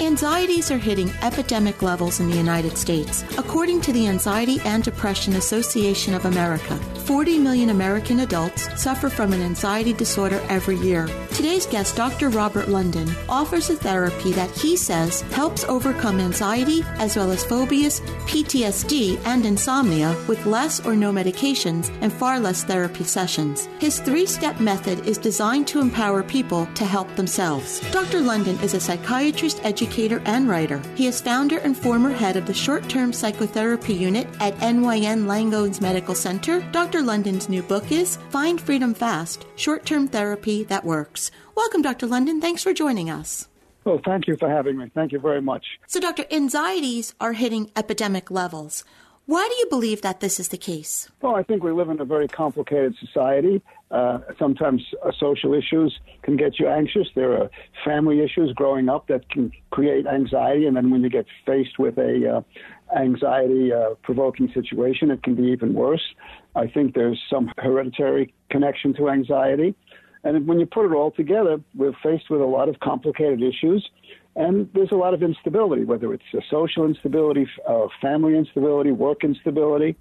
Anxieties are hitting epidemic levels in the United States. According to the Anxiety and Depression Association of America, 40 million American adults suffer from an anxiety disorder every year. Today's guest, Dr. Robert London, offers a therapy that he says helps overcome anxiety as well as phobias, PTSD, and insomnia with less or no medications and far less therapy sessions. His three step method is designed to empower people to help themselves. Dr. London is a psychiatrist, educator, and writer. He is founder and former head of the short term psychotherapy unit at NYU Langone Medical Center. Dr. London's new book is Find Freedom Fast Short Term Therapy That Works. Welcome, Dr. London. Thanks for joining us. Well, thank you for having me. Thank you very much. So, Doctor, anxieties are hitting epidemic levels. Why do you believe that this is the case? Well, I think we live in a very complicated society. Uh, sometimes uh, social issues can get you anxious. There are family issues growing up that can create anxiety, and then when you get faced with a uh, anxiety uh, provoking situation, it can be even worse. I think there's some hereditary connection to anxiety. And when you put it all together, we're faced with a lot of complicated issues. And there's a lot of instability, whether it's social instability, uh, family instability, work instability.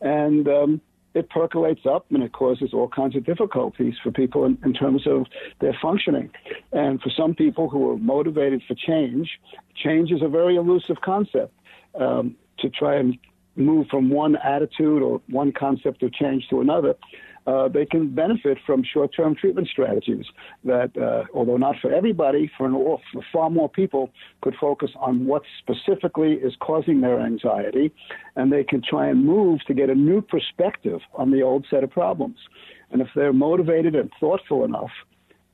And um, it percolates up and it causes all kinds of difficulties for people in, in, terms of their functioning. And for some people who are motivated for change, change is a very elusive concept. Um, to try and move from one attitude or one concept of change to another uh, they can benefit from short-term treatment strategies that, uh, although not for everybody, for, an, for far more people, could focus on what specifically is causing their anxiety, and they can try and move to get a new perspective on the old set of problems. And if they're motivated and thoughtful enough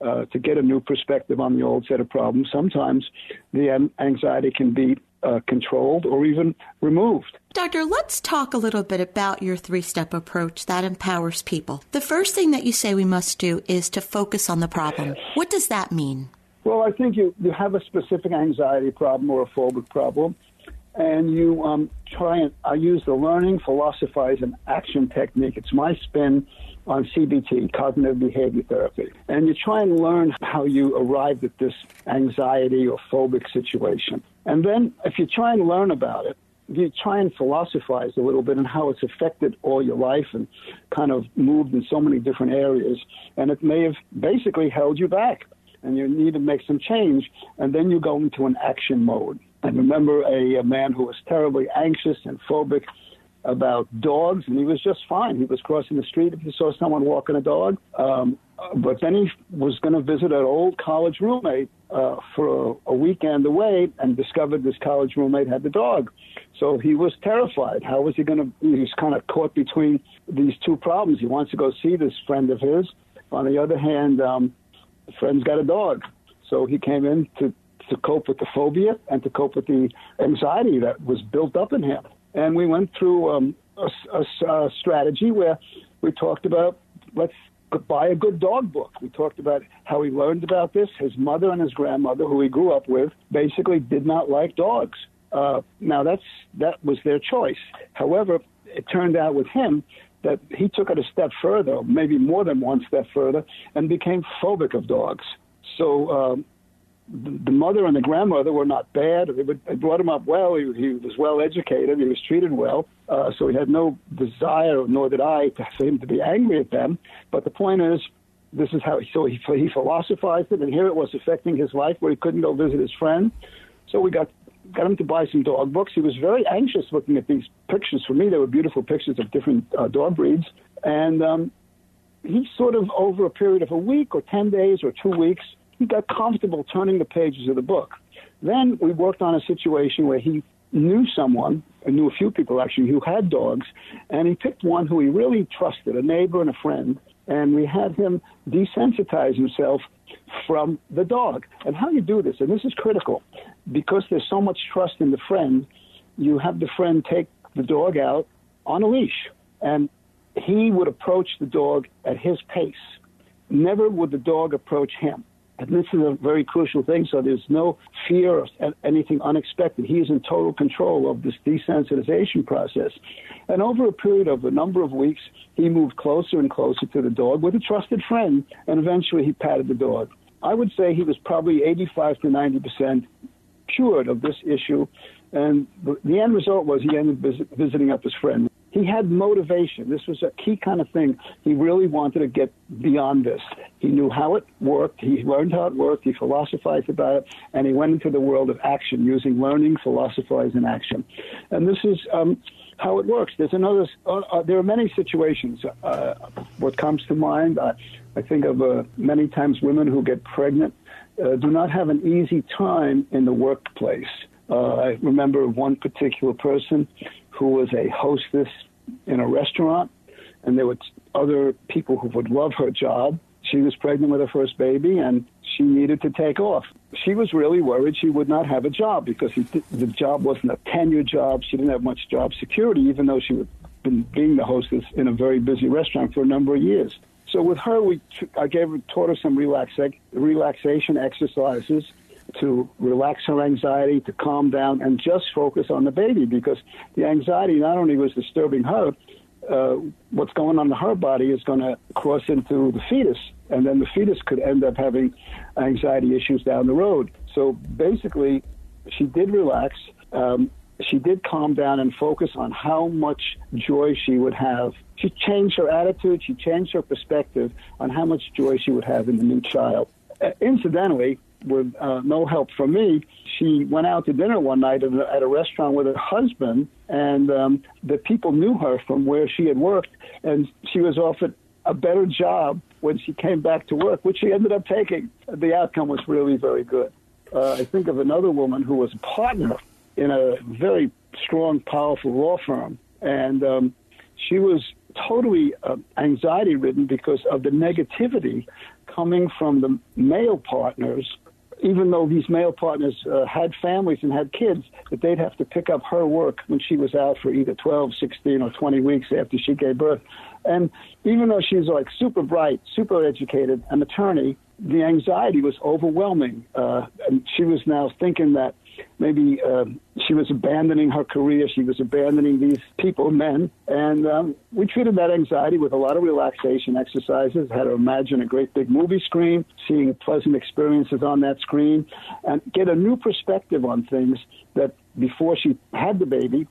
uh, to get a new perspective on the old set of problems, sometimes the anxiety can be uh, controlled or even removed. Doctor, let's talk a little bit about your three step approach that empowers people. The first thing that you say we must do is to focus on the problem. What does that mean? Well, I think you, you have a specific anxiety problem or a phobic problem, and you um, try and I use the learning, philosophize, and action technique. It's my spin on CBT, cognitive behavior therapy. And you try and learn how you arrived at this anxiety or phobic situation. And then if you try and learn about it, you try and philosophize a little bit on how it's affected all your life and kind of moved in so many different areas. And it may have basically held you back and you need to make some change. And then you go into an action mode. I remember a, a man who was terribly anxious and phobic about dogs, and he was just fine. He was crossing the street if he saw someone walking a dog. Um, but then he was going to visit an old college roommate uh, for a, a weekend away and discovered this college roommate had the dog. So he was terrified. How was he going to? He was kind of caught between these two problems. He wants to go see this friend of his. On the other hand, um, the friend's got a dog. So he came in to, to cope with the phobia and to cope with the anxiety that was built up in him. And we went through um, a, a, a strategy where we talked about let's buy a good dog book. We talked about how he learned about this. His mother and his grandmother, who he grew up with, basically did not like dogs. Uh, now that's that was their choice. However, it turned out with him that he took it a step further, maybe more than one step further, and became phobic of dogs. So um, the mother and the grandmother were not bad. They, would, they brought him up well. He, he was well educated. He was treated well. Uh, so he had no desire, nor did I, for him to be angry at them. But the point is, this is how so he, he philosophized it, and here it was affecting his life, where he couldn't go visit his friend. So we got got him to buy some dog books. He was very anxious looking at these pictures. For me, they were beautiful pictures of different uh, dog breeds, and um, he sort of over a period of a week or ten days or two weeks he got comfortable turning the pages of the book. Then we worked on a situation where he knew someone, knew a few people actually, who had dogs, and he picked one who he really trusted, a neighbor and a friend, and we had him desensitize himself from the dog. And how you do this, and this is critical, because there's so much trust in the friend, you have the friend take the dog out on a leash, and he would approach the dog at his pace. Never would the dog approach him. And this is a very crucial thing. So there's no fear of anything unexpected. He is in total control of this desensitization process. And over a period of a number of weeks, he moved closer and closer to the dog with a trusted friend, and eventually he patted the dog. I would say he was probably 85 to 90 percent cured of this issue, and the end result was he ended visit, visiting up his friend he had motivation. This was a key kind of thing. He really wanted to get beyond this. He knew how it worked. He learned how it worked. He philosophized about it, and he went into the world of action using learning, philosophize, and action. And this is um, how it works. There's another. Uh, uh, there are many situations. Uh, what comes to mind, I think of uh, many times women who get pregnant uh, do not have an easy time in the workplace. Uh, I remember one particular person who was a hostess in a restaurant, and there were other people who would love her job. She was pregnant with her first baby, and she needed to take off. She was really worried she would not have a job because the job wasn't a tenure job. She didn't have much job security, even though she had been being the hostess in a very busy restaurant for a number of years. So with her, we I gave her, taught her some relaxa- relaxation exercises to relax her anxiety, to calm down, and just focus on the baby because the anxiety not only was disturbing her, uh, what's going on in her body is going to cross into the fetus, and then the fetus could end up having anxiety issues down the road. So basically, she did relax. Um, she did calm down and focus on how much joy she would have. She changed her attitude, she changed her perspective on how much joy she would have in the new child. Uh, incidentally, with uh, no help from me, she went out to dinner one night at a, at a restaurant with her husband, and um, the people knew her from where she had worked, and she was offered a better job when she came back to work, which she ended up taking. The outcome was really very good. Uh, I think of another woman who was a partner in a very strong, powerful law firm, and um, she was totally uh, anxiety ridden because of the negativity coming from the male partners even though these male partners uh, had families and had kids, that they'd have to pick up her work when she was out for either 12, 16, or 20 weeks after she gave birth. And even though she's like super bright, super educated, an attorney, the anxiety was overwhelming. Uh, and she was now thinking that maybe uh, she was abandoning her career, she was abandoning these people, men, and um, we treated that anxiety with a lot of relaxation exercises. Had her imagine a great big movie screen, seeing pleasant experiences on that screen, and get a new perspective on things that before she had the baby,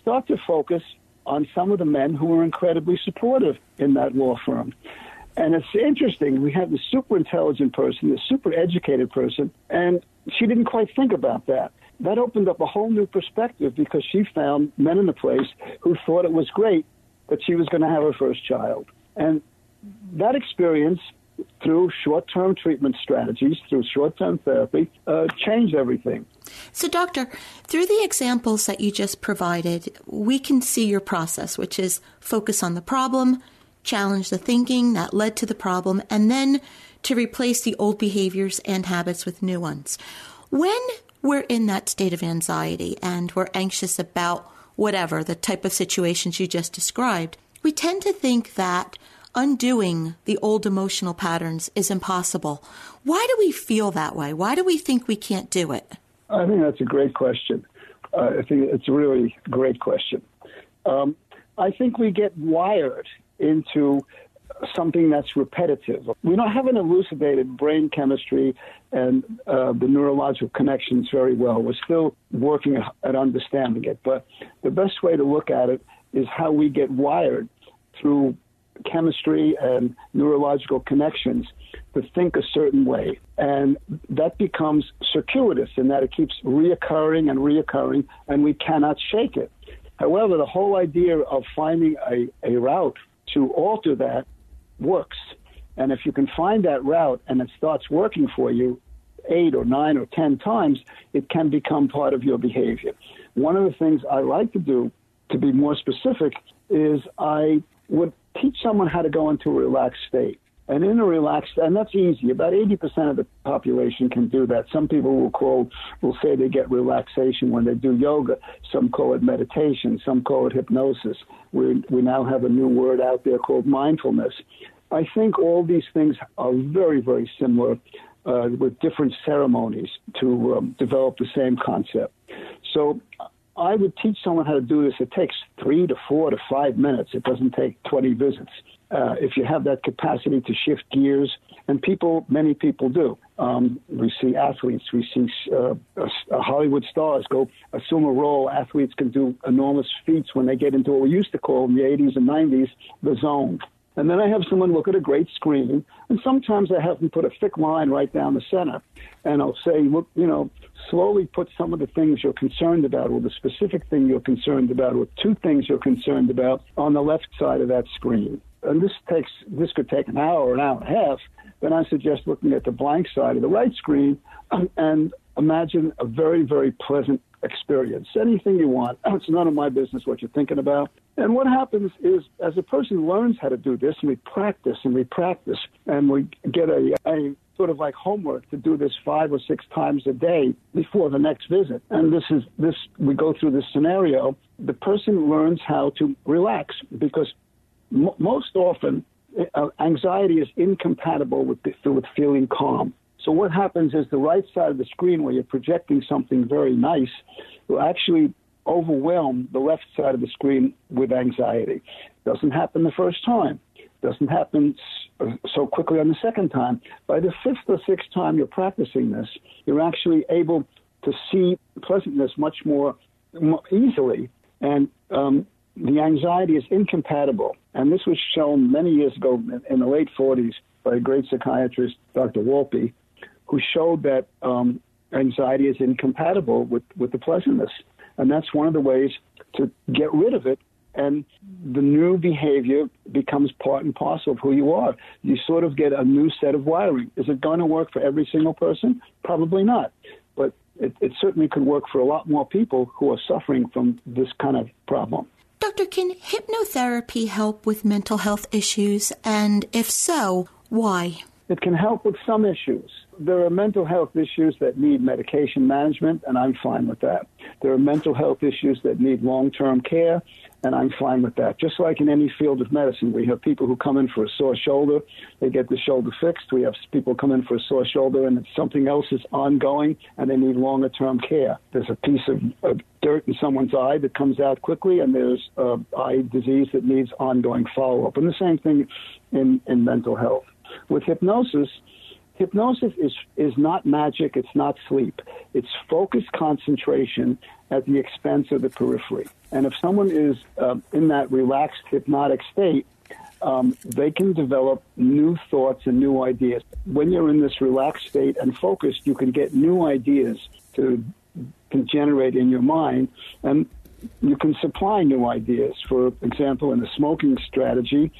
start to focus on some of the men who were incredibly supportive in that law firm. And it's interesting. We have the super intelligent person, the super educated person, and she didn't quite think about that. That opened up a whole new perspective because she found men in the place who thought it was great that she was going to have her first child. And that experience, through short term treatment strategies, through short term therapy, uh, changed everything. So, Doctor, through the examples that you just provided, we can see your process, which is focus on the problem, challenge the thinking that led to the problem, and then to replace the old behaviors and habits with new ones. When we're in that state of anxiety and we're anxious about whatever the type of situations you just described, we tend to think that undoing the old emotional patterns is impossible. Why do we feel that way? Why do we think we can't do it? I think that's a great question. Uh, I think it's a really great question. Um, I think we get wired into something that's repetitive. We don't have an elucidated brain chemistry and uh, the neurological connections very well. We're still working at understanding it. But the best way to look at it is how we get wired through chemistry and neurological connections to think a certain way. And that becomes circuitous in that it keeps reoccurring and reoccurring, and we cannot shake it. However, the whole idea of finding a, a route to alter that works. And if you can find that route and it starts working for you eight or nine or ten times, it can become part of your behavior. One of the things I like to do, to be more specific, is I would teach someone how to go into a relaxed state. And in a relaxed, and that's easy. About 80% of the population can do that. Some people will call, will say they get relaxation when they do yoga. Some call it meditation. Some call it hypnosis. We, we now have a new word out there called mindfulness. I think all these things are very, very similar uh, with different ceremonies to um, develop the same concept. So I would teach someone how to do this. It takes three to four to five minutes. It doesn't take 20 visits uh, if you have that capacity to shift gears, and people, many people do. Um, we see athletes, we see uh, Hollywood stars go assume a role. Athletes can do enormous feats when they get into what we used to call in the 80s and 90s the zone. And then I have someone look at a great screen, and sometimes I have them put a thick line right down the center. And I'll say, look, you know, slowly put some of the things you're concerned about, or the specific thing you're concerned about, or two things you're concerned about on the left side of that screen and this takes this could take an hour, an hour and a half, then I suggest looking at the blank side of the right screen and imagine a very, very pleasant experience. Anything you want. It's none of my business what you're thinking about. And what happens is, as a person learns how to do this, and we practice and we practice, and we get a, a sort of like homework to do this five or six times a day before the next visit. And this is this we go through this scenario. The person learns how to relax because m- most often uh, anxiety is incompatible with, with feeling calm. So what happens is the right side of the screen where you're projecting something very nice will actually overwhelm the left side of the screen with anxiety. Doesn't happen the first time. Doesn't happen uh, so quickly on the second time. By the fifth or sixth time you're practicing this, you're actually able to see pleasantness much more, easily. And um, the anxiety is incompatible. And this was shown many years ago in the late 40s by a great psychiatrist, Dr. Wolpe, who showed that um, anxiety is incompatible with, with the pleasantness. And that's one of the ways to get rid of it. And the new behavior becomes part and parcel of who you are. You sort of get a new set of wiring. Is it going to work for every single person? Probably not. But it, it certainly could work for a lot more people who are suffering from this kind of problem. Doctor, can hypnotherapy help with mental health issues? And if so, why? It can help with some issues. There are mental health issues that need medication management, and I'm fine with that. There are mental health issues that need long term care, and I'm fine with that. Just like in any field of medicine, we have people who come in for a sore shoulder, they get the shoulder fixed. We have people come in for a sore shoulder and something else is ongoing and they need longer term care. There's a piece of, of dirt in someone's eye that comes out quickly, and there's uh, eye disease that needs ongoing follow up. And the same thing in, in mental health. With hypnosis, hypnosis is, is not magic, it's not sleep. It's focused concentration at the expense of the periphery. And if someone is uh, in that relaxed hypnotic state, um, they can develop new thoughts and new ideas. When you're in this relaxed state and focused, you can get new ideas to can generate in your mind, and you can supply new ideas. For example, in the smoking strategy,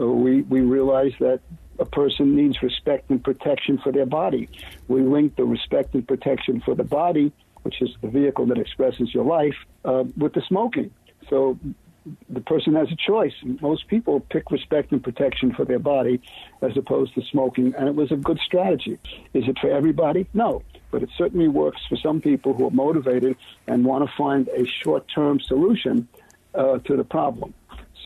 uh, we we realize that a person needs respect and protection for their body. We link the respect and protection for the body which is the vehicle that expresses your life, uh, with the smoking. So the person has a choice. Most people pick respect and protection for their body as opposed to smoking, and it was a good strategy. Is it for everybody? No, but it certainly works for some people who are motivated and want to find a short term solution uh, to the problem.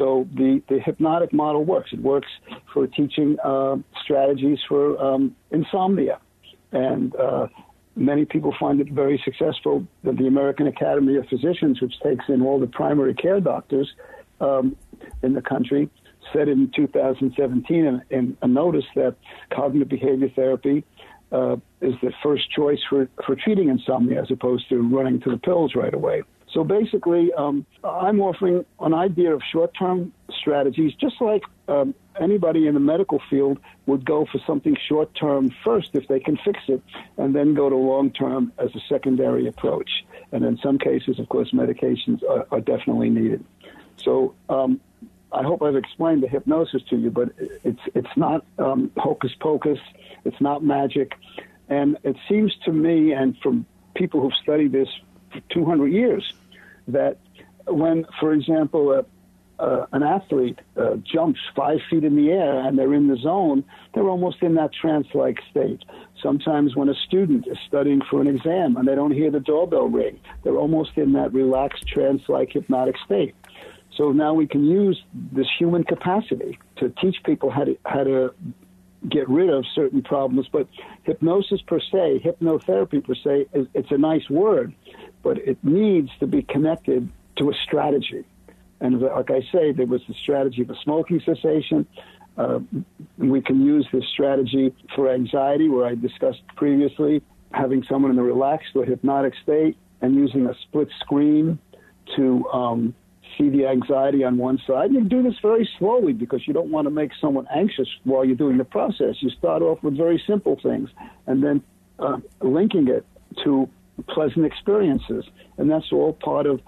So the, the hypnotic model works. It works for teaching uh, strategies for um, insomnia. And uh, many people find it very successful. The, the American Academy of Physicians, which takes in all the primary care doctors um, in the country, said in 2017 in, in a notice that cognitive behavior therapy uh, is the first choice for, for treating insomnia as opposed to running to the pills right away. So basically, um, I'm offering an idea of short term strategies, just like um, anybody in the medical field would go for something short term first if they can fix it, and then go to long term as a secondary approach. And in some cases, of course, medications are, are definitely needed. So um, I hope I've explained the hypnosis to you, but it's it's not um, hocus pocus. It's not magic, and it seems to me, and from people who've studied this for 200 years, that when, for example, uh, uh, an athlete uh, jumps five feet in the air and they're in the zone, they're almost in that trance like state. Sometimes when a student is studying for an exam and they don't hear the doorbell ring, they're almost in that relaxed trance like hypnotic state. So now we can use this human capacity to teach people how to, how to get rid of certain problems. But hypnosis per se, hypnotherapy per se, it's a nice word, but it needs to be connected to a strategy. And like I say, there was the strategy for smoking cessation. Uh, we can use this strategy for anxiety, where I discussed previously, having someone in a relaxed or hypnotic state and using a split screen to um, see the anxiety on one side. You do this very slowly because you don't want to make someone anxious while you're doing the process. You start off with very simple things and then uh, linking it to pleasant experiences. And that's all part of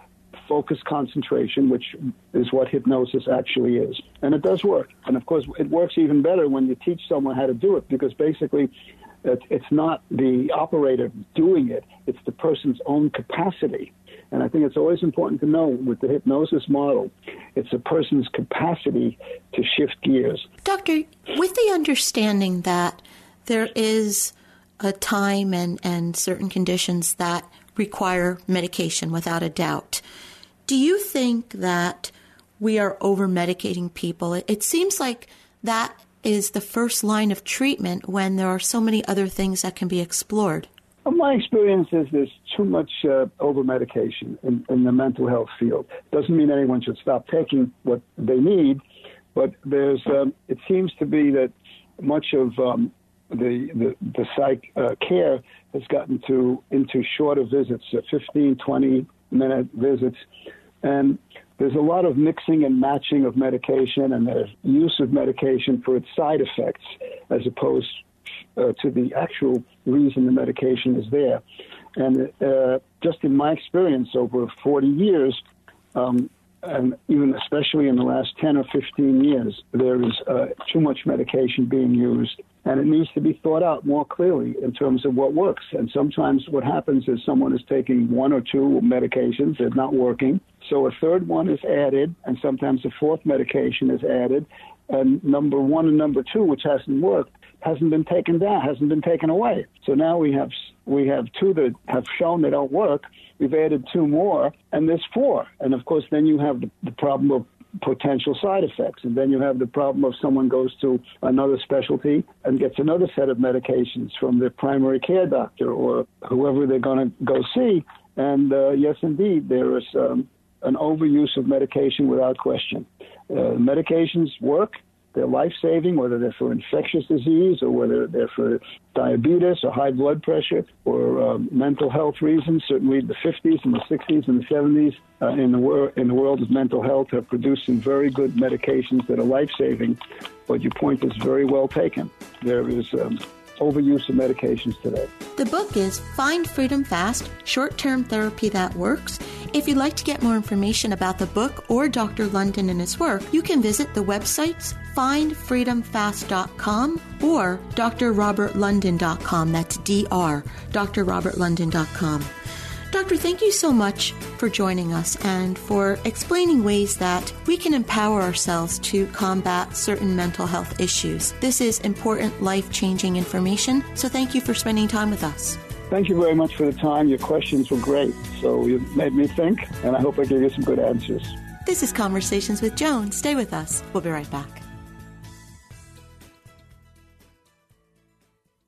focused concentration, which is what hypnosis actually is. And it does work. And of course, it works even better when you teach someone how to do it because basically it's not the operator doing it, it's the person's own capacity and I think it's always important to know with the hypnosis model, it's a person's capacity to shift gears. Doctor, with the understanding that there is a time and, and certain conditions that require medication without a doubt, do you think that we are over medicating people? It, it seems like that is the first line of treatment when there are so many other things that can be explored. My experience is there's too much uh, over medication in, in, the mental health field. Doesn't mean anyone should stop taking what they need, but there's um, it seems to be that much of um, the, the the psych uh, care has gotten to into shorter visits, uh, 15, 20 minute visits, and there's a lot of mixing and matching of medication and the use of medication for its side effects as opposed uh, to the actual reason the medication is there. And uh, just in my experience over 40 years, um, and even especially in the last 10 or 15 years, there is uh, too much medication being used. And it needs to be thought out more clearly in terms of what works. And sometimes what happens is someone is taking one or two medications, they're not working. So a third one is added, and sometimes a fourth medication is added. And number one and number two, which hasn't worked, hasn't been taken down, hasn't been taken away. So now we have we have two that have shown they don't work. We've added two more, and there's four. And of course, then you have the, the problem of potential side effects. And then you have the problem of someone goes to another specialty and gets another set of medications from their primary care doctor or whoever they're going to go see. And uh, yes, indeed, there is um, an overuse of medication without question. Uh, medications work. They're life saving, whether they're for infectious disease or whether they're for diabetes or high blood pressure or um, mental health reasons. Certainly, the 50s and the 60s and the 70s uh, in the wor- in the world of mental health have produced some very good medications that are life saving. But your point is very well taken. There is um, overuse of medications today. The book is Find Freedom Fast Short Term Therapy That Works. If you'd like to get more information about the book or Dr. London and his work, you can visit the websites findfreedomfast.com or drrobertlondon.com. That's dr, drrobertlondon.com. Doctor, thank you so much for joining us and for explaining ways that we can empower ourselves to combat certain mental health issues. This is important, life changing information, so thank you for spending time with us. Thank you very much for the time. Your questions were great. So you made me think, and I hope I gave you some good answers. This is Conversations with Joan. Stay with us. We'll be right back.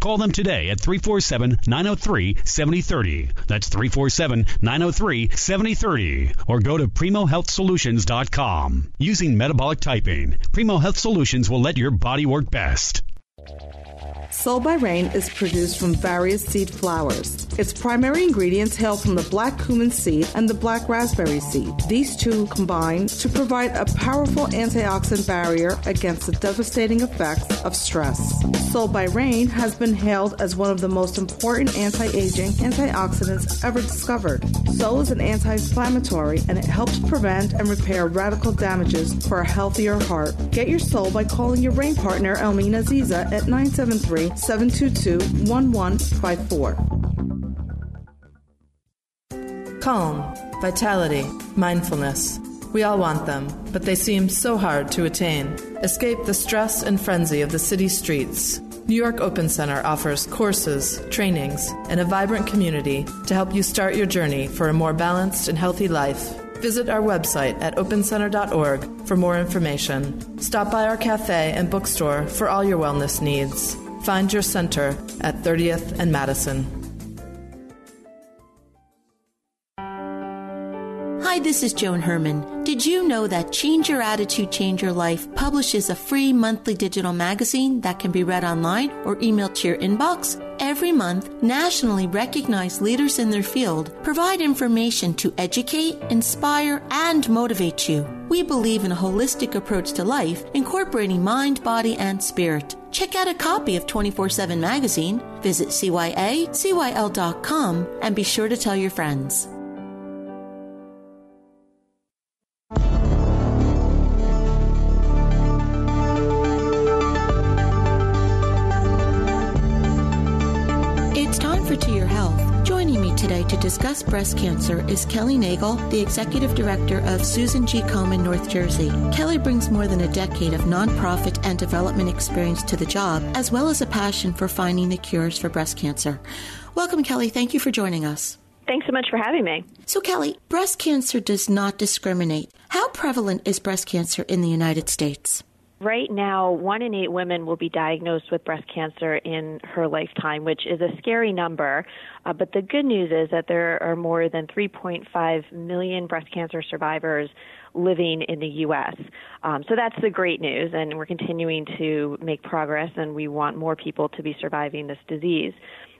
Call them today at 347 903 7030. That's 347 903 7030. Or go to PrimoHealthSolutions.com. Using metabolic typing, Primo Health Solutions will let your body work best. Soul by Rain is produced from various seed flowers. Its primary ingredients hail from the black cumin seed and the black raspberry seed. These two combine to provide a powerful antioxidant barrier against the devastating effects of stress. Soul by Rain has been hailed as one of the most important anti-aging antioxidants ever discovered. Soul is an anti-inflammatory and it helps prevent and repair radical damages for a healthier heart. Get your soul by calling your rain partner Elmina Ziza at 973 722 1154. Calm, vitality, mindfulness. We all want them, but they seem so hard to attain. Escape the stress and frenzy of the city streets. New York Open Center offers courses, trainings, and a vibrant community to help you start your journey for a more balanced and healthy life. Visit our website at opencenter.org for more information. Stop by our cafe and bookstore for all your wellness needs. Find your center at 30th and Madison. Hi, this is Joan Herman. Did you know that Change Your Attitude, Change Your Life publishes a free monthly digital magazine that can be read online or emailed to your inbox? Every month, nationally recognized leaders in their field provide information to educate, inspire, and motivate you. We believe in a holistic approach to life, incorporating mind, body, and spirit. Check out a copy of 24 7 magazine, visit CYACYL.com, and be sure to tell your friends. Discuss breast cancer is Kelly Nagel, the Executive Director of Susan G. Komen North Jersey. Kelly brings more than a decade of nonprofit and development experience to the job, as well as a passion for finding the cures for breast cancer. Welcome, Kelly. Thank you for joining us. Thanks so much for having me. So, Kelly, breast cancer does not discriminate. How prevalent is breast cancer in the United States? Right now, one in eight women will be diagnosed with breast cancer in her lifetime, which is a scary number. Uh, but the good news is that there are more than 3.5 million breast cancer survivors living in the U.S. Um, so that's the great news, and we're continuing to make progress, and we want more people to be surviving this disease.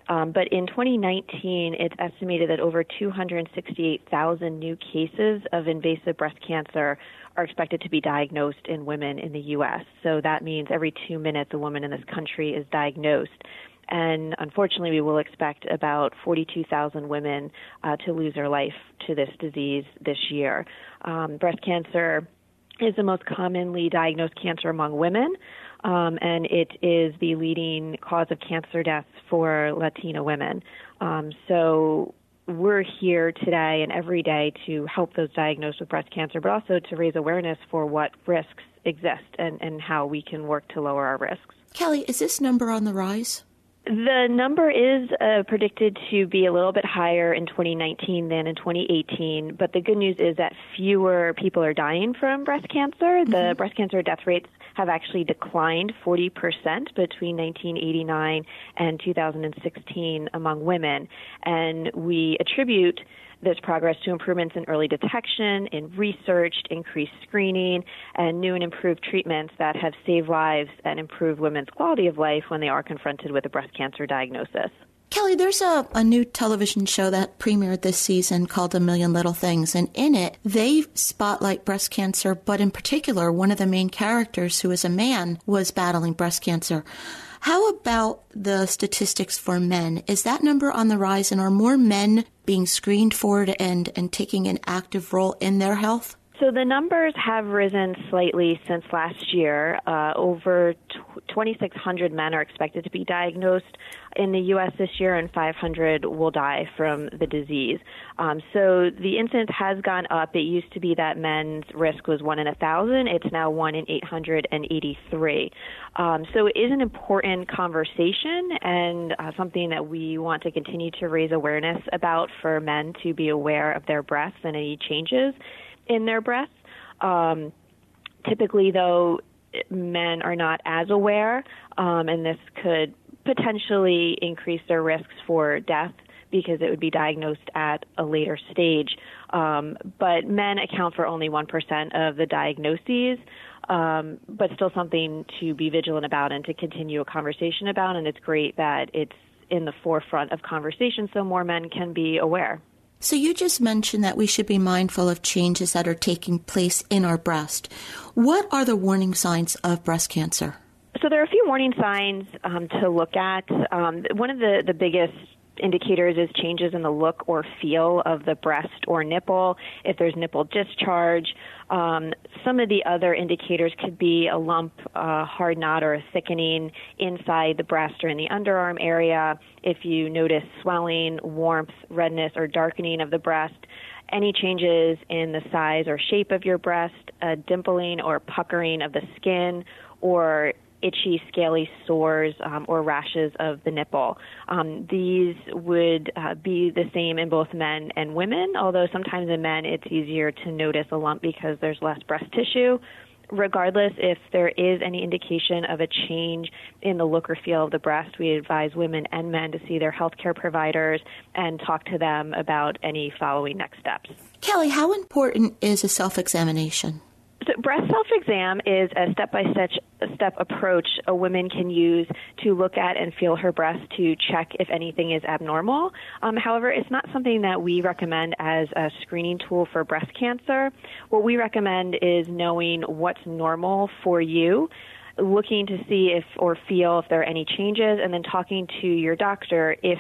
Um, but in 2019, it's estimated that over 268,000 new cases of invasive breast cancer are expected to be diagnosed in women in the U.S. So that means every two minutes a woman in this country is diagnosed. And unfortunately, we will expect about 42,000 women uh, to lose their life to this disease this year. Um, breast cancer is the most commonly diagnosed cancer among women, um, and it is the leading cause of cancer deaths for Latina women. Um, so we're here today and every day to help those diagnosed with breast cancer, but also to raise awareness for what risks exist and, and how we can work to lower our risks. Kelly, is this number on the rise? The number is uh, predicted to be a little bit higher in 2019 than in 2018, but the good news is that fewer people are dying from breast cancer. Mm-hmm. The breast cancer death rates have actually declined 40% between 1989 and 2016 among women, and we attribute this progress to improvements in early detection, in research, increased screening, and new and improved treatments that have saved lives and improved women's quality of life when they are confronted with a breast cancer diagnosis. Kelly, there's a, a new television show that premiered this season called A Million Little Things, and in it, they spotlight breast cancer, but in particular, one of the main characters, who is a man, was battling breast cancer. How about the statistics for men? Is that number on the rise, and are more men being screened for it and, and taking an active role in their health? So the numbers have risen slightly since last year. Uh, over 2,600 men are expected to be diagnosed in the U.S. this year, and 500 will die from the disease. Um, so the incidence has gone up. It used to be that men's risk was one in a thousand. It's now one in 883. Um, so it is an important conversation and uh, something that we want to continue to raise awareness about for men to be aware of their breasts and any changes in their breasts. Um, typically, though, men are not as aware, um, and this could potentially increase their risks for death because it would be diagnosed at a later stage. Um, but men account for only 1% of the diagnoses, um, but still something to be vigilant about and to continue a conversation about. And it's great that it's in the forefront of conversation so more men can be aware. So, you just mentioned that we should be mindful of changes that are taking place in our breast. What are the warning signs of breast cancer? So, there are a few warning signs um, to look at. Um, one of the, the biggest indicators is changes in the look or feel of the breast or nipple, if there's nipple discharge. Um, some of the other indicators could be a lump, a hard knot, or a thickening inside the breast or in the underarm area. If you notice swelling, warmth, redness, or darkening of the breast, any changes in the size or shape of your breast, a dimpling or puckering of the skin, or itchy, scaly sores um, or rashes of the nipple. Um, these would uh, be the same in both men and women, although sometimes in men it's easier to notice a lump because there's less breast tissue. Regardless, if there is any indication of a change in the look or feel of the breast, we advise women and men to see their healthcare providers and talk to them about any following next steps. Kelly, how important is a self examination? So breast self exam is a step by step approach a woman can use to look at and feel her breast to check if anything is abnormal. Um, however, it's not something that we recommend as a screening tool for breast cancer. What we recommend is knowing what's normal for you looking to see if or feel if there are any changes, and then talking to your doctor if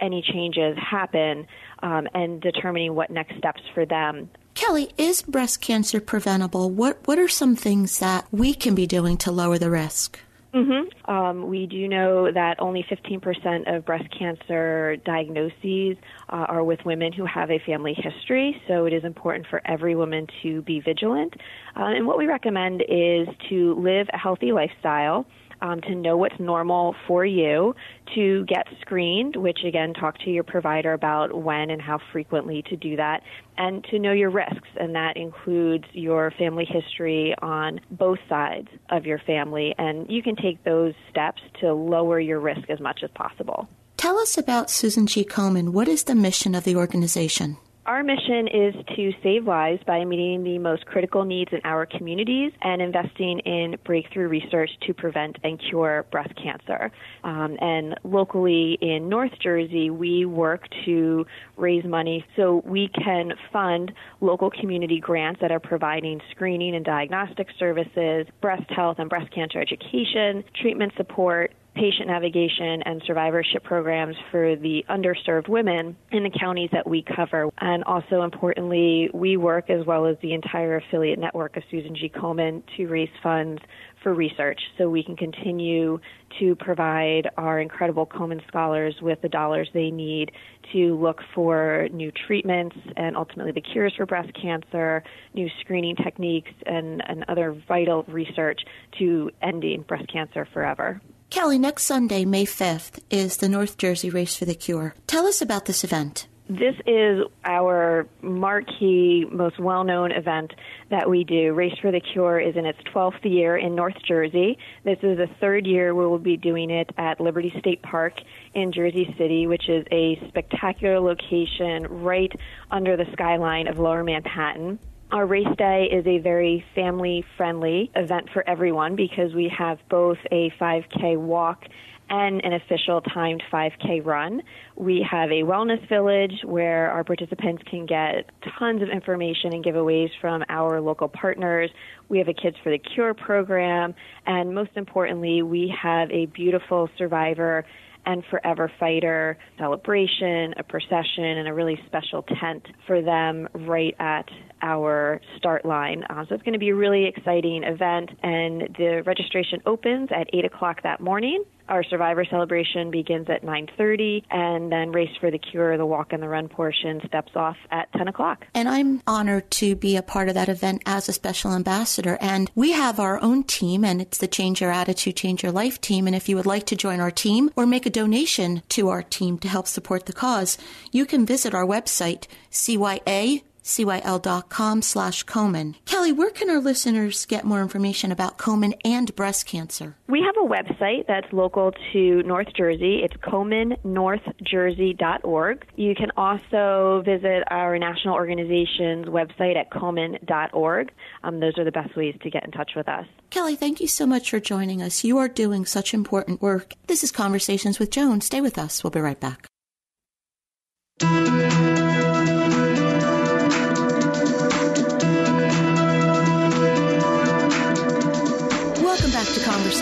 any changes happen um, and determining what next steps for them Kelly, is breast cancer preventable? What What are some things that we can be doing to lower the risk? Mm-hmm. Um, we do know that only 15% of breast cancer diagnoses uh, are with women who have a family history, so it is important for every woman to be vigilant. Uh, and what we recommend is to live a healthy lifestyle um, to know what's normal for you, to get screened, which again, talk to your provider about when and how frequently to do that, and to know your risks. And that includes your family history on both sides of your family. And you can take those steps to lower your risk as much as possible. Tell us about Susan G. Komen. What is the mission of the organization? Our mission is to save lives by meeting the most critical needs in our communities and investing in breakthrough research to prevent and cure breast cancer. Um, and locally in North Jersey, we work to raise money so we can fund local community grants that are providing screening and diagnostic services, breast health and breast cancer education, treatment support, patient navigation and survivorship programs for the underserved women in the counties that we cover. And also importantly, we work as well as the entire affiliate network of Susan G. Komen to raise funds for research so we can continue to provide our incredible Komen scholars with the dollars they need to look for new treatments and ultimately the cures for breast cancer, new screening techniques, and, and other vital research to ending breast cancer forever. Kelly, next Sunday, May 5th, is the North Jersey Race for the Cure. Tell us about this event. This is our marquee, most well known event that we do. Race for the Cure is in its 12th year in North Jersey. This is the third year we will be doing it at Liberty State Park in Jersey City, which is a spectacular location right under the skyline of lower Manhattan. Our race day is a very family friendly event for everyone because we have both a 5K walk and an official timed 5K run. We have a wellness village where our participants can get tons of information and giveaways from our local partners. We have a Kids for the Cure program, and most importantly, we have a beautiful survivor and Forever Fighter celebration, a procession, and a really special tent for them right at our start line. Uh, so it's going to be a really exciting event, and the registration opens at 8 o'clock that morning. Our survivor celebration begins at 9:30, and then Race for the Cure, the walk and the run portion, steps off at 10 o'clock. And I'm honored to be a part of that event as a special ambassador. And we have our own team, and it's the Change Your Attitude, Change Your Life team. And if you would like to join our team or make a donation to our team to help support the cause, you can visit our website, CYA cyl.com slash Komen. Kelly, where can our listeners get more information about Komen and breast cancer? We have a website that's local to North Jersey. It's KomenNorthJersey.org. You can also visit our national organization's website at Komen.org. Um, those are the best ways to get in touch with us. Kelly, thank you so much for joining us. You are doing such important work. This is Conversations with Joan. Stay with us. We'll be right back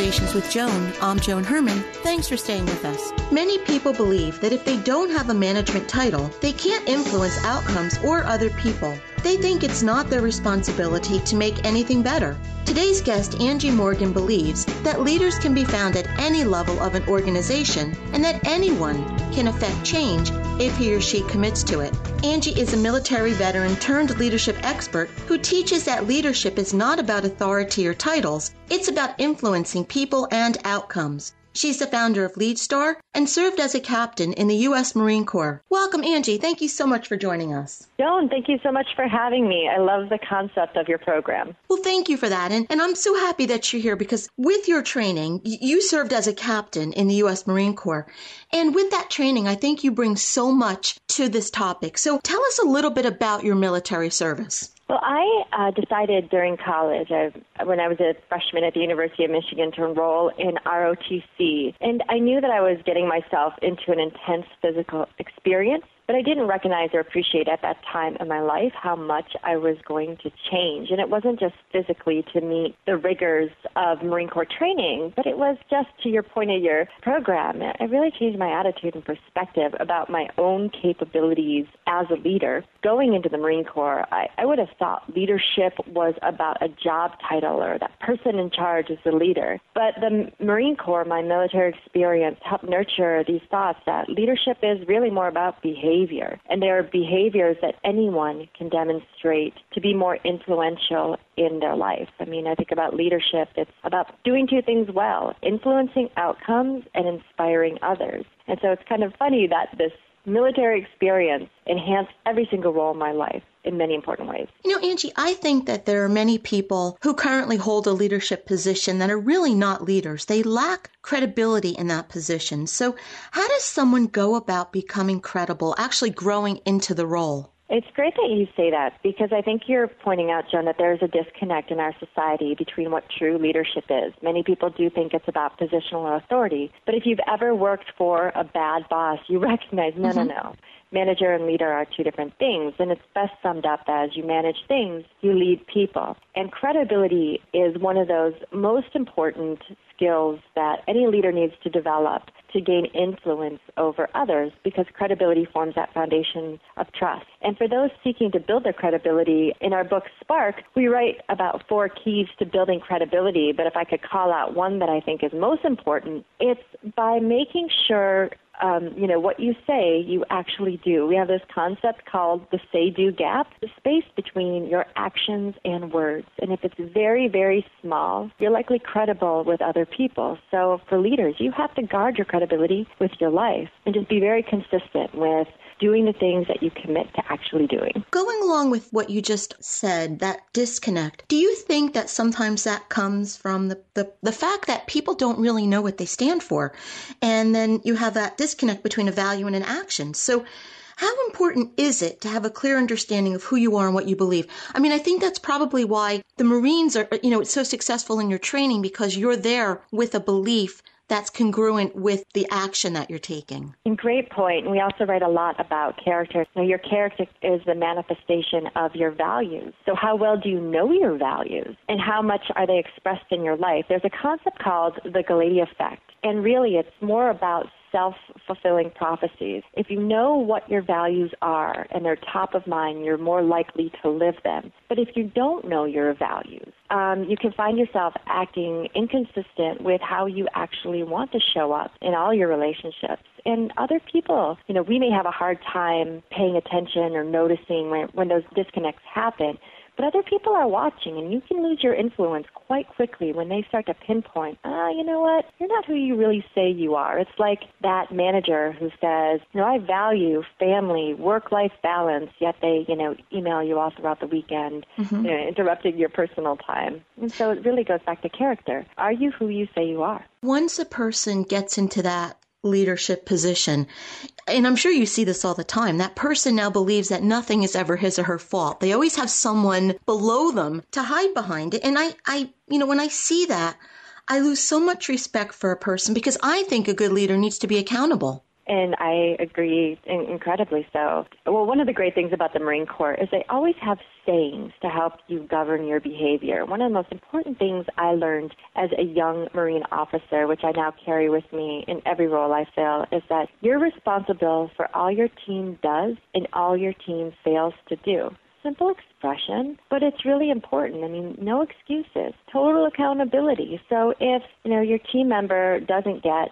Conversations with Joan. I'm Joan Herman. Thanks for staying with us. Many people believe that if they don't have a management title, they can't influence outcomes or other people. They think it's not their responsibility to make anything better. Today's guest, Angie Morgan, believes that leaders can be found at any level of an organization and that anyone can affect change if he or she commits to it. Angie is a military veteran turned leadership expert who teaches that leadership is not about authority or titles, it's about influencing people and outcomes. She's the founder of LeadStar and served as a captain in the U.S. Marine Corps. Welcome, Angie. Thank you so much for joining us. Joan, thank you so much for having me. I love the concept of your program. Well, thank you for that. And, and I'm so happy that you're here because with your training, you served as a captain in the U.S. Marine Corps. And with that training, I think you bring so much to this topic. So tell us a little bit about your military service. Well, I uh, decided during college, I, when I was a freshman at the University of Michigan, to enroll in ROTC. And I knew that I was getting myself into an intense physical experience but I didn't recognize or appreciate at that time in my life how much I was going to change. And it wasn't just physically to meet the rigors of Marine Corps training, but it was just to your point of your program. It really changed my attitude and perspective about my own capabilities as a leader. Going into the Marine Corps, I, I would have thought leadership was about a job title or that person in charge is the leader. But the Marine Corps, my military experience, helped nurture these thoughts that leadership is really more about behavior behavior. And there are behaviors that anyone can demonstrate to be more influential in their life. I mean, I think about leadership, it's about doing two things well influencing outcomes and inspiring others. And so it's kind of funny that this military experience enhanced every single role in my life in many important ways. You know, Angie, I think that there are many people who currently hold a leadership position that are really not leaders. They lack credibility in that position. So, how does someone go about becoming credible, actually growing into the role? It's great that you say that because I think you're pointing out, Joan, that there's a disconnect in our society between what true leadership is. Many people do think it's about positional authority, but if you've ever worked for a bad boss, you recognize no, mm-hmm. no, no manager and leader are two different things, and it's best summed up as you manage things, you lead people. And credibility is one of those most important skills that any leader needs to develop to gain influence over others because credibility forms that foundation of trust. And for those seeking to build their credibility, in our book Spark, we write about four keys to building credibility. But if I could call out one that I think is most important, it's by making sure um, you know, what you say, you actually do. We have this concept called the say do gap, the space between your actions and words. And if it's very, very small, you're likely credible with other people. So for leaders, you have to guard your credibility with your life and just be very consistent with doing the things that you commit to actually doing. Going along with what you just said, that disconnect, do you think that sometimes that comes from the, the, the fact that people don't really know what they stand for? And then you have that disconnect between a value and an action. So, how important is it to have a clear understanding of who you are and what you believe? I mean, I think that's probably why the Marines are, you know, it's so successful in your training because you're there with a belief that's congruent with the action that you're taking. Great point. We also write a lot about character. So your character is the manifestation of your values. So how well do you know your values and how much are they expressed in your life? There's a concept called the Galatea effect. And really it's more about self fulfilling prophecies. If you know what your values are and they're top of mind, you're more likely to live them. But if you don't know your values, um, you can find yourself acting inconsistent with how you actually want to show up in all your relationships. And other people, you know, we may have a hard time paying attention or noticing when, when those disconnects happen. But other people are watching, and you can lose your influence quite quickly when they start to pinpoint, ah, you know what, you're not who you really say you are. It's like that manager who says, you know, I value family, work life balance, yet they, you know, email you all throughout the weekend, mm-hmm. you know, interrupting your personal time. And so it really goes back to character. Are you who you say you are? Once a person gets into that leadership position. And I'm sure you see this all the time. That person now believes that nothing is ever his or her fault. They always have someone below them to hide behind it. And I, I, you know, when I see that, I lose so much respect for a person because I think a good leader needs to be accountable. And I agree incredibly so. Well, one of the great things about the Marine Corps is they always have sayings to help you govern your behavior. One of the most important things I learned as a young Marine officer, which I now carry with me in every role I fill, is that you're responsible for all your team does and all your team fails to do simple expression, but it's really important. I mean, no excuses, total accountability. So if, you know, your team member doesn't get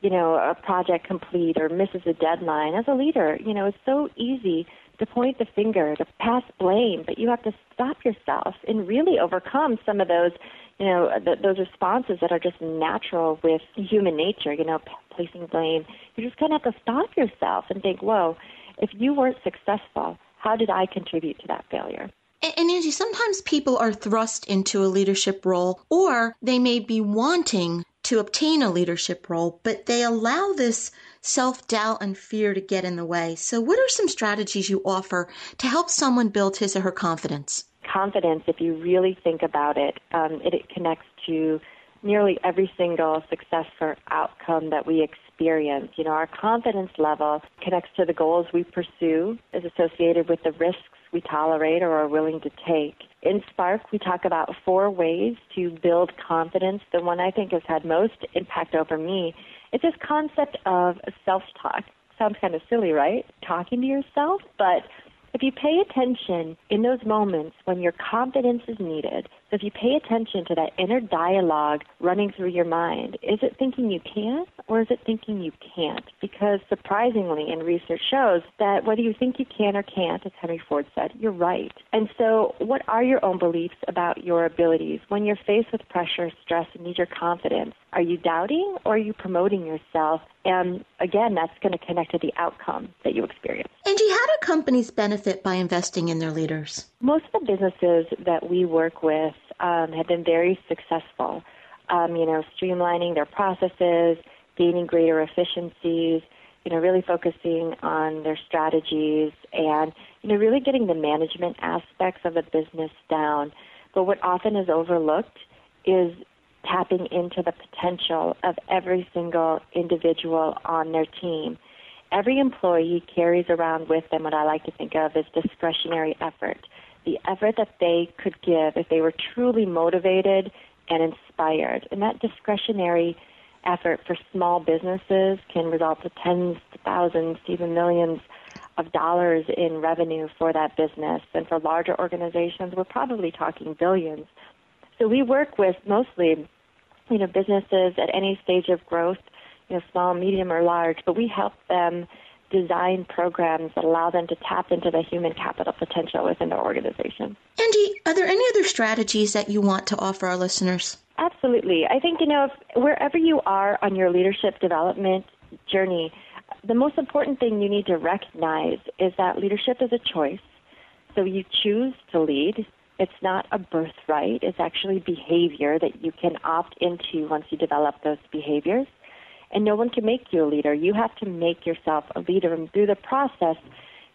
you know, a project complete or misses a deadline. As a leader, you know, it's so easy to point the finger, to pass blame, but you have to stop yourself and really overcome some of those, you know, th- those responses that are just natural with human nature, you know, p- placing blame. You just kind of have to stop yourself and think, whoa, if you weren't successful, how did I contribute to that failure? And Angie, sometimes people are thrust into a leadership role or they may be wanting to obtain a leadership role, but they allow this self doubt and fear to get in the way. So, what are some strategies you offer to help someone build his or her confidence? Confidence, if you really think about it, um, it, it connects to nearly every single success or outcome that we experience. You know, our confidence level connects to the goals we pursue, is associated with the risks we tolerate or are willing to take. In Spark, we talk about four ways to build confidence. The one I think has had most impact over me is this concept of self talk. Sounds kind of silly, right? Talking to yourself, but if you pay attention in those moments when your confidence is needed, so if you pay attention to that inner dialogue running through your mind, is it thinking you can or is it thinking you can't? Because surprisingly, and research shows that whether you think you can or can't, as Henry Ford said, you're right. And so, what are your own beliefs about your abilities when you're faced with pressure, stress, and need your confidence? Are you doubting or are you promoting yourself? And again, that's going to connect to the outcome that you experience. Angie, how do companies benefit by investing in their leaders? Most of the businesses that we work with um, have been very successful. Um, you know, streamlining their processes, gaining greater efficiencies, you know, really focusing on their strategies and, you know, really getting the management aspects of a business down. But what often is overlooked is tapping into the potential of every single individual on their team. Every employee carries around with them what I like to think of as discretionary effort, the effort that they could give if they were truly motivated and inspired. And that discretionary effort for small businesses can result in tens thousands, even millions of dollars in revenue for that business. And for larger organizations, we're probably talking billions. So we work with mostly you know, businesses at any stage of growth, you know, small, medium, or large, but we help them design programs that allow them to tap into the human capital potential within their organization. Angie, are there any other strategies that you want to offer our listeners? Absolutely. I think, you know, if, wherever you are on your leadership development journey, the most important thing you need to recognize is that leadership is a choice. So you choose to lead, it's not a birthright. It's actually behavior that you can opt into once you develop those behaviors. And no one can make you a leader. You have to make yourself a leader. And through the process,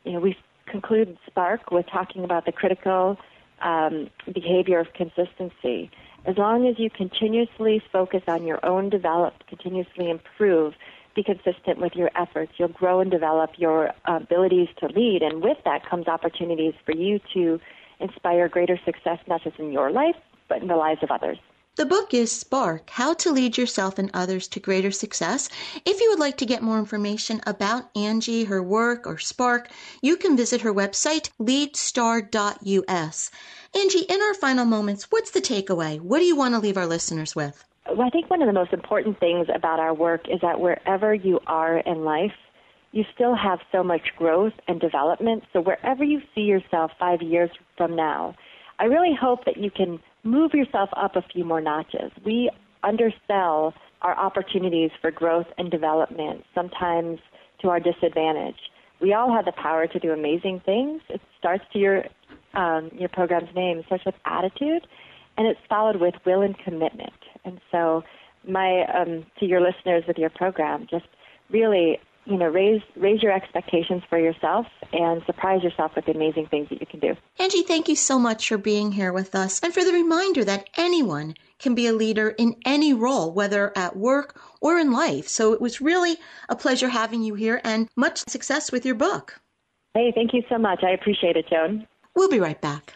you know, we conclude Spark with talking about the critical um, behavior of consistency. As long as you continuously focus on your own development, continuously improve, be consistent with your efforts, you'll grow and develop your abilities to lead. And with that comes opportunities for you to inspire greater success not just in your life, but in the lives of others. The book is Spark How to Lead Yourself and Others to Greater Success. If you would like to get more information about Angie, her work, or Spark, you can visit her website, leadstar.us. Angie, in our final moments, what's the takeaway? What do you want to leave our listeners with? Well, I think one of the most important things about our work is that wherever you are in life, you still have so much growth and development. So wherever you see yourself five years from now, I really hope that you can move yourself up a few more notches. We undersell our opportunities for growth and development, sometimes to our disadvantage. We all have the power to do amazing things. It starts to your um, your program's name. It starts with attitude, and it's followed with will and commitment. And so, my um, to your listeners with your program, just really you know, raise raise your expectations for yourself and surprise yourself with the amazing things that you can do. Angie, thank you so much for being here with us and for the reminder that anyone can be a leader in any role, whether at work or in life. So it was really a pleasure having you here and much success with your book. Hey, thank you so much. I appreciate it, Joan. We'll be right back.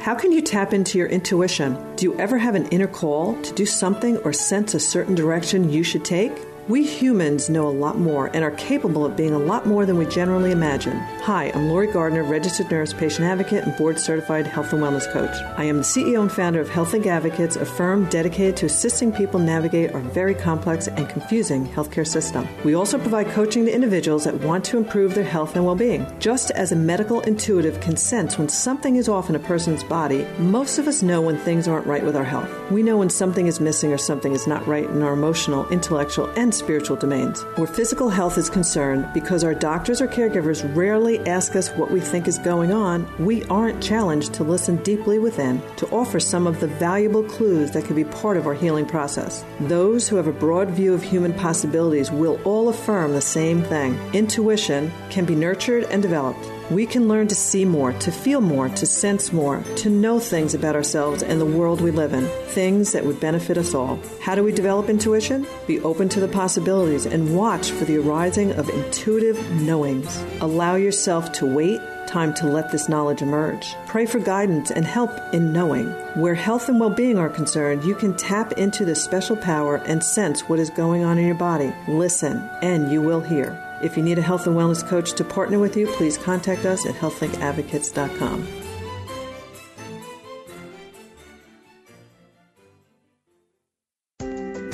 How can you tap into your intuition? Do you ever have an inner call to do something or sense a certain direction you should take? We humans know a lot more and are capable of being a lot more than we generally imagine. Hi, I'm Lori Gardner, registered nurse, patient advocate, and board certified health and wellness coach. I am the CEO and founder of HealthLink Advocates, a firm dedicated to assisting people navigate our very complex and confusing healthcare system. We also provide coaching to individuals that want to improve their health and well being. Just as a medical intuitive can sense when something is off in a person's body, most of us know when things aren't right with our health. We know when something is missing or something is not right in our emotional, intellectual, and spiritual domains. Where physical health is concerned, because our doctors or caregivers rarely ask us what we think is going on, we aren't challenged to listen deeply within to offer some of the valuable clues that could be part of our healing process. Those who have a broad view of human possibilities will all affirm the same thing. Intuition can be nurtured and developed. We can learn to see more, to feel more, to sense more, to know things about ourselves and the world we live in, things that would benefit us all. How do we develop intuition? Be open to the possibilities and watch for the arising of intuitive knowings. Allow yourself to wait time to let this knowledge emerge. Pray for guidance and help in knowing. Where health and well being are concerned, you can tap into this special power and sense what is going on in your body. Listen, and you will hear. If you need a health and wellness coach to partner with you, please contact us at healthlinkadvocates.com.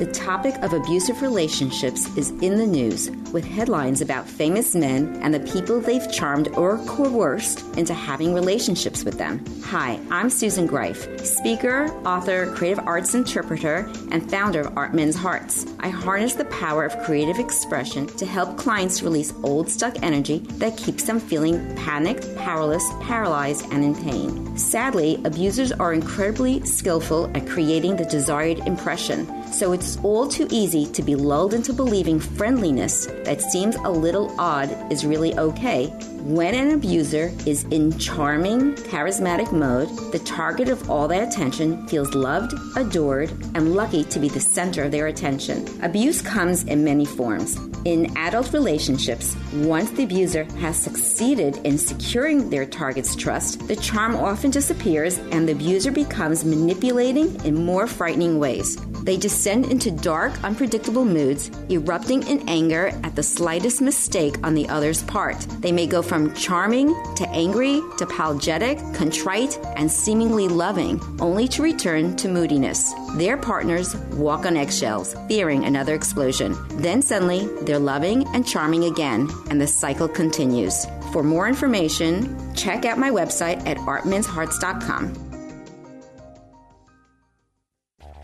The topic of abusive relationships is in the news, with headlines about famous men and the people they've charmed or coerced into having relationships with them. Hi, I'm Susan Greif, speaker, author, creative arts interpreter, and founder of Art Mends Hearts. I harness the power of creative expression to help clients release old stuck energy that keeps them feeling panicked, powerless, paralyzed, and in pain. Sadly, abusers are incredibly skillful at creating the desired impression, so it's all too easy to be lulled into believing friendliness that seems a little odd is really okay. When an abuser is in charming, charismatic mode, the target of all that attention feels loved, adored, and lucky to be the center of their attention. Abuse comes in many forms. In adult relationships, once the abuser has succeeded in securing their target's trust, the charm often disappears and the abuser becomes manipulating in more frightening ways. They descend into dark, unpredictable moods, erupting in anger at the slightest mistake on the other's part. They may go from charming to angry to apologetic, contrite, and seemingly loving, only to return to moodiness. Their partners walk on eggshells, fearing another explosion. Then suddenly, they're loving and charming again, and the cycle continues. For more information, check out my website at artmendshearts.com.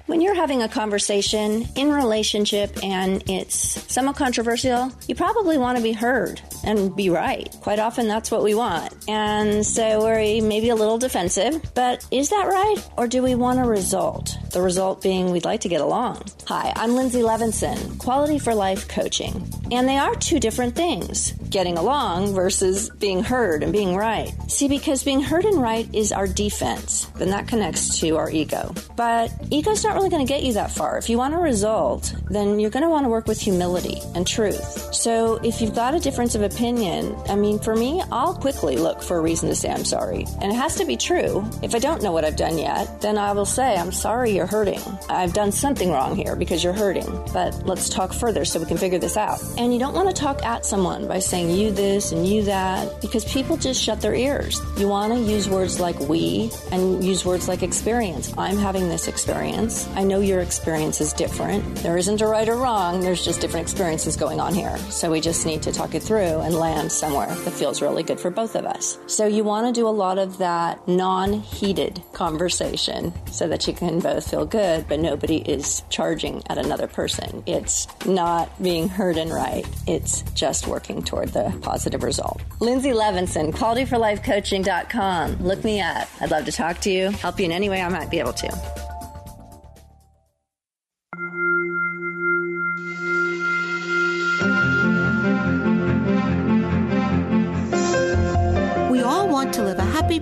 When you're having a conversation in relationship and it's somewhat controversial, you probably want to be heard and be right. Quite often that's what we want. And so we're maybe a little defensive, but is that right? Or do we want a result? The result being we'd like to get along. Hi, I'm Lindsay Levinson, Quality for Life Coaching. And they are two different things getting along versus being heard and being right. See, because being heard and right is our defense, then that connects to our ego. But ego's not really going to get you that far. If you want a result, then you're going to want to work with humility and truth. So if you've got a difference of opinion, I mean, for me, I'll quickly look for a reason to say I'm sorry. And it has to be true. If I don't know what I've done yet, then I will say, I'm sorry you're hurting. I've done something wrong here because you're hurting, but let's talk further so we can figure this out. And you don't want to talk at someone by saying you this and you that because people just shut their ears. You want to use words like we and use words like experience. I'm having this experience. I know your experience is different. There isn't a right or wrong, there's just different experiences going on here. So we just need to talk it through and land somewhere that feels really good for both of us. So you want to do a lot of that non heated conversation so that you can both feel good, but nobody is charging at another person. It's not being heard and right, it's just working toward the positive result. Lindsay Levinson, qualityforlifecoaching.com. Look me up. I'd love to talk to you, help you in any way I might be able to. to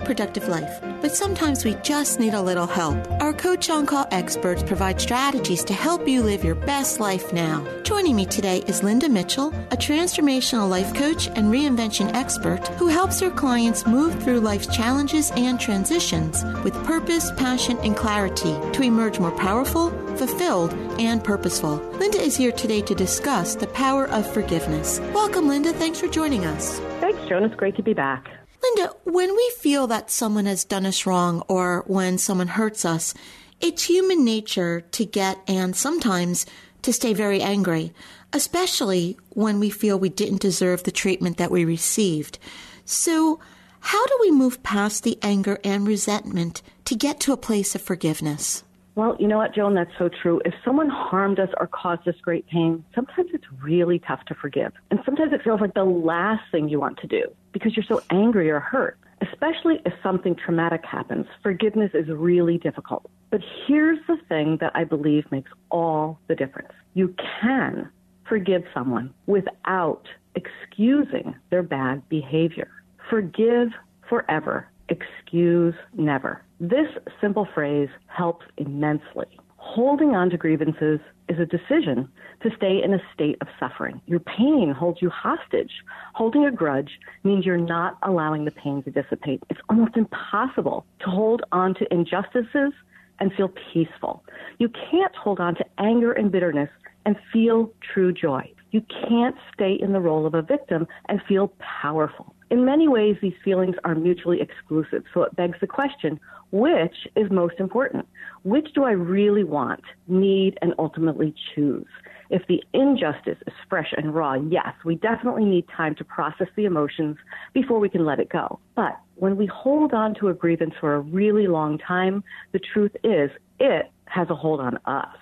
productive life, but sometimes we just need a little help. Our Coach On Call experts provide strategies to help you live your best life now. Joining me today is Linda Mitchell, a transformational life coach and reinvention expert who helps her clients move through life's challenges and transitions with purpose, passion, and clarity to emerge more powerful, fulfilled, and purposeful. Linda is here today to discuss the power of forgiveness. Welcome, Linda. Thanks for joining us. Thanks, Joan. It's great to be back. Linda, when we feel that someone has done us wrong or when someone hurts us, it's human nature to get and sometimes to stay very angry, especially when we feel we didn't deserve the treatment that we received. So, how do we move past the anger and resentment to get to a place of forgiveness? Well, you know what, Joan, that's so true. If someone harmed us or caused us great pain, sometimes it's really tough to forgive. And sometimes it feels like the last thing you want to do because you're so angry or hurt. Especially if something traumatic happens, forgiveness is really difficult. But here's the thing that I believe makes all the difference. You can forgive someone without excusing their bad behavior. Forgive forever, excuse never. This simple phrase helps immensely. Holding on to grievances is a decision to stay in a state of suffering. Your pain holds you hostage. Holding a grudge means you're not allowing the pain to dissipate. It's almost impossible to hold on to injustices and feel peaceful. You can't hold on to anger and bitterness and feel true joy. You can't stay in the role of a victim and feel powerful. In many ways, these feelings are mutually exclusive. So it begs the question which is most important? Which do I really want, need, and ultimately choose? If the injustice is fresh and raw, yes, we definitely need time to process the emotions before we can let it go. But when we hold on to a grievance for a really long time, the truth is it has a hold on us.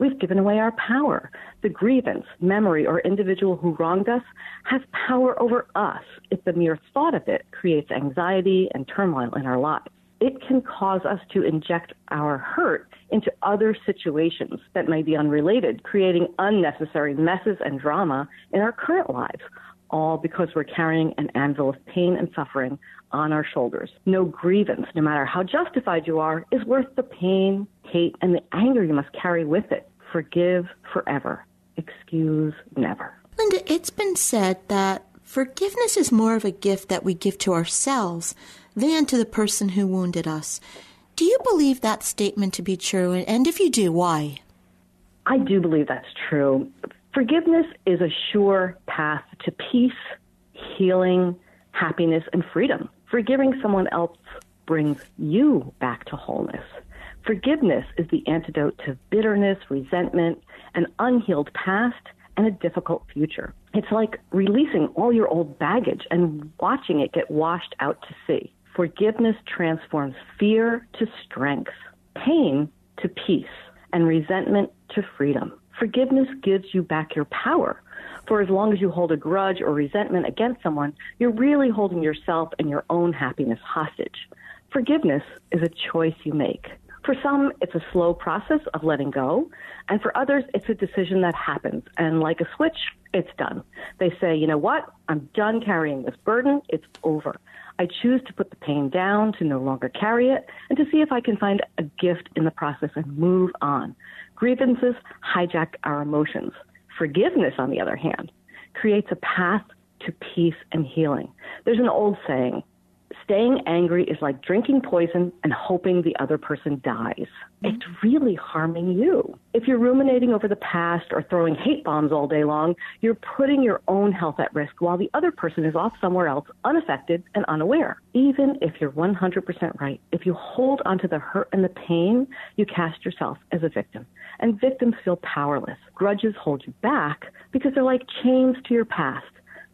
We've given away our power. The grievance, memory, or individual who wronged us has power over us if the mere thought of it creates anxiety and turmoil in our lives it can cause us to inject our hurt into other situations that may be unrelated, creating unnecessary messes and drama in our current lives, all because we're carrying an anvil of pain and suffering on our shoulders. No grievance, no matter how justified you are, is worth the pain, hate, and the anger you must carry with it. Forgive forever. Excuse never. Linda, it's been said that forgiveness is more of a gift that we give to ourselves than to the person who wounded us. Do you believe that statement to be true? And if you do, why? I do believe that's true. Forgiveness is a sure path to peace, healing, happiness, and freedom. Forgiving someone else brings you back to wholeness. Forgiveness is the antidote to bitterness, resentment, an unhealed past, and a difficult future. It's like releasing all your old baggage and watching it get washed out to sea. Forgiveness transforms fear to strength, pain to peace, and resentment to freedom. Forgiveness gives you back your power. For as long as you hold a grudge or resentment against someone, you're really holding yourself and your own happiness hostage. Forgiveness is a choice you make. For some, it's a slow process of letting go, and for others, it's a decision that happens. And like a switch, it's done. They say, you know what? I'm done carrying this burden. It's over. I choose to put the pain down, to no longer carry it, and to see if I can find a gift in the process and move on. Grievances hijack our emotions. Forgiveness, on the other hand, creates a path to peace and healing. There's an old saying Staying angry is like drinking poison and hoping the other person dies. It's really harming you. If you're ruminating over the past or throwing hate bombs all day long, you're putting your own health at risk while the other person is off somewhere else, unaffected and unaware. Even if you're 100% right, if you hold onto the hurt and the pain, you cast yourself as a victim. And victims feel powerless. Grudges hold you back because they're like chains to your past.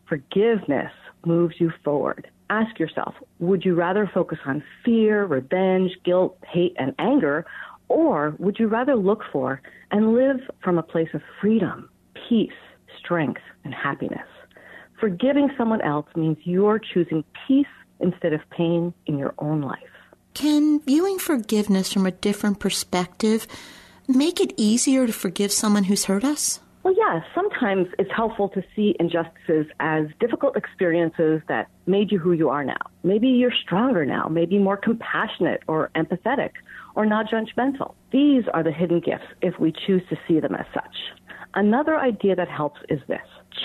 Forgiveness moves you forward. Ask yourself, would you rather focus on fear, revenge, guilt, hate, and anger, or would you rather look for and live from a place of freedom, peace, strength, and happiness? Forgiving someone else means you're choosing peace instead of pain in your own life. Can viewing forgiveness from a different perspective make it easier to forgive someone who's hurt us? Well, yeah, sometimes it's helpful to see injustices as difficult experiences that made you who you are now. Maybe you're stronger now, maybe more compassionate or empathetic or not judgmental. These are the hidden gifts if we choose to see them as such. Another idea that helps is this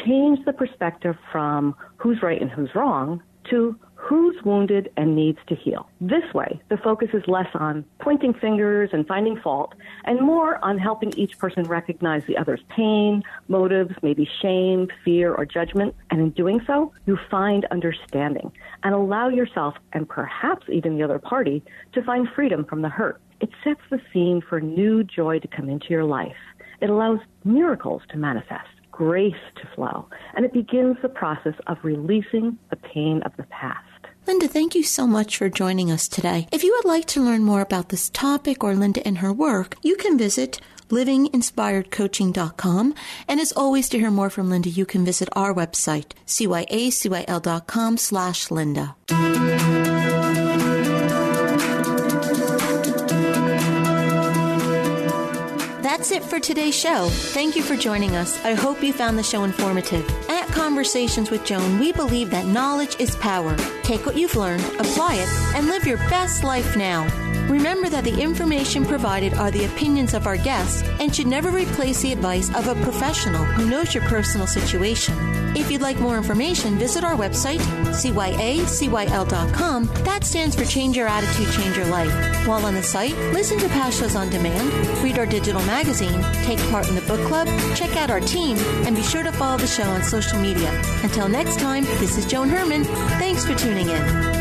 change the perspective from who's right and who's wrong to who's wounded and needs to heal. This way, the focus is less on pointing fingers and finding fault and more on helping each person recognize the other's pain, motives, maybe shame, fear, or judgment. And in doing so, you find understanding and allow yourself and perhaps even the other party to find freedom from the hurt. It sets the scene for new joy to come into your life. It allows miracles to manifest grace to flow, and it begins the process of releasing the pain of the past. Linda, thank you so much for joining us today. If you would like to learn more about this topic or Linda and her work, you can visit livinginspiredcoaching.com. And as always, to hear more from Linda, you can visit our website, cyacyl.com slash Linda. That's it for today's show. Thank you for joining us. I hope you found the show informative. At Conversations with Joan, we believe that knowledge is power. Take what you've learned, apply it, and live your best life now. Remember that the information provided are the opinions of our guests and should never replace the advice of a professional who knows your personal situation. If you'd like more information, visit our website, cyacyl.com. That stands for Change Your Attitude, Change Your Life. While on the site, listen to past shows on demand, read our digital magazine, take part in the book club, check out our team, and be sure to follow the show on social media. Until next time, this is Joan Herman. Thanks for tuning in.